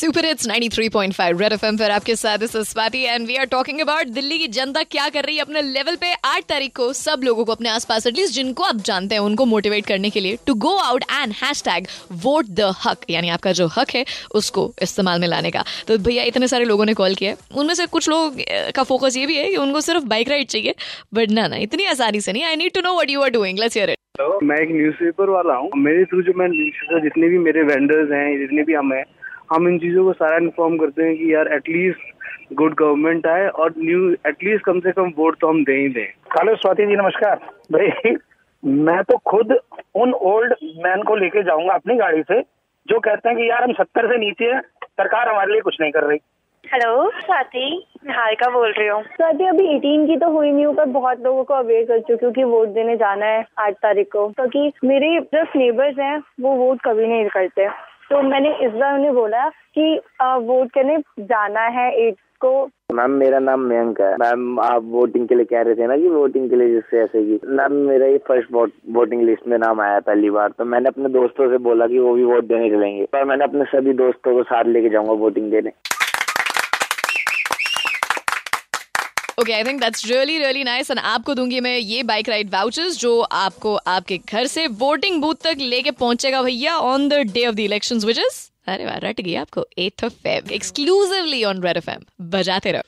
Super it's 93.5 red FM पर आपके साथ Swati and we are talking about Delhi की जनता क्या कर रही है अपने लेवल पे आठ तारीख को। सब लोगों को अपने आसपास एटलीस्ट जिनको आप जानते हैं, उनको मोटिवेट करने के लिए to go out and hash vote the हक यानी आपका जो हक है, उसको इस्तेमाल में लाने का। तो भैया, इतने सारे लोगों ने कॉल किया उनमें से कुछ लोग का फोकस ये भी है कि उनको सिर्फ़ बाइक राइड चाहिए। बट ना ना, इतनी आसानी से नहीं। I need to know what you are doing let's hear it मैं एक न्यूज़पेपर वाला हूँ। मेरे थ्रू जो मैं जितने भी मेरे वेंडर्स हैं, जितने भी हम हैं हम इन चीज़ों को सारा इन्फॉर्म करते हैं कि यार एटलीस्ट गुड गवर्नमेंट आए और न्यू एटलीस्ट कम से कम वोट तो हम दे ही दें। हेलो स्वाति जी नमस्कार। भाई मैं तो खुद उन ओल्ड मैन को लेके जाऊँगा अपनी गाड़ी से जो कहते हैं कि यार हम सत्तर से नीचे हैं सरकार हमारे लिए कुछ नहीं कर रही। हेलो स्वाति मैं हारिका बोल रही हूँ। स्वाति अभी 18 की तो हुई नहीं हूँ पर बहुत लोगों को अवेयर कर चुकी हूँ कि वोट देने जाना है आठ तारीख को। क्योंकि तो मेरे जो नेबर्स हैं वो वोट कभी नहीं करते। तो मैंने इस बार उन्हें बोला कि वोट करने जाना है एट को. मैम, मेरा नाम मयंक है। मैम, आप वोटिंग के लिए कह रहे थे ना कि वोटिंग के लिए जिससे ऐसे की मैम, मेरा ये फ़र्स्ट वोट वोटिंग लिस्ट में नाम आया पहली बार तो मैंने अपने दोस्तों से बोला कि वो भी वोट देने चलेंगे। पर मैंने अपने सभी दोस्तों को साथ लेके जाऊँगा वोटिंग देने। Okay I think that's really really nice and आपको दूँगी मैं ये बाइक राइड वाउचर्स जो आपको आपके घर से वोटिंग बूथ तक लेके पहुंचेगा भैया on the day of the election which is अरे वाह, रट गई आपको eighth of Feb exclusively on Red FM बजाते रहो।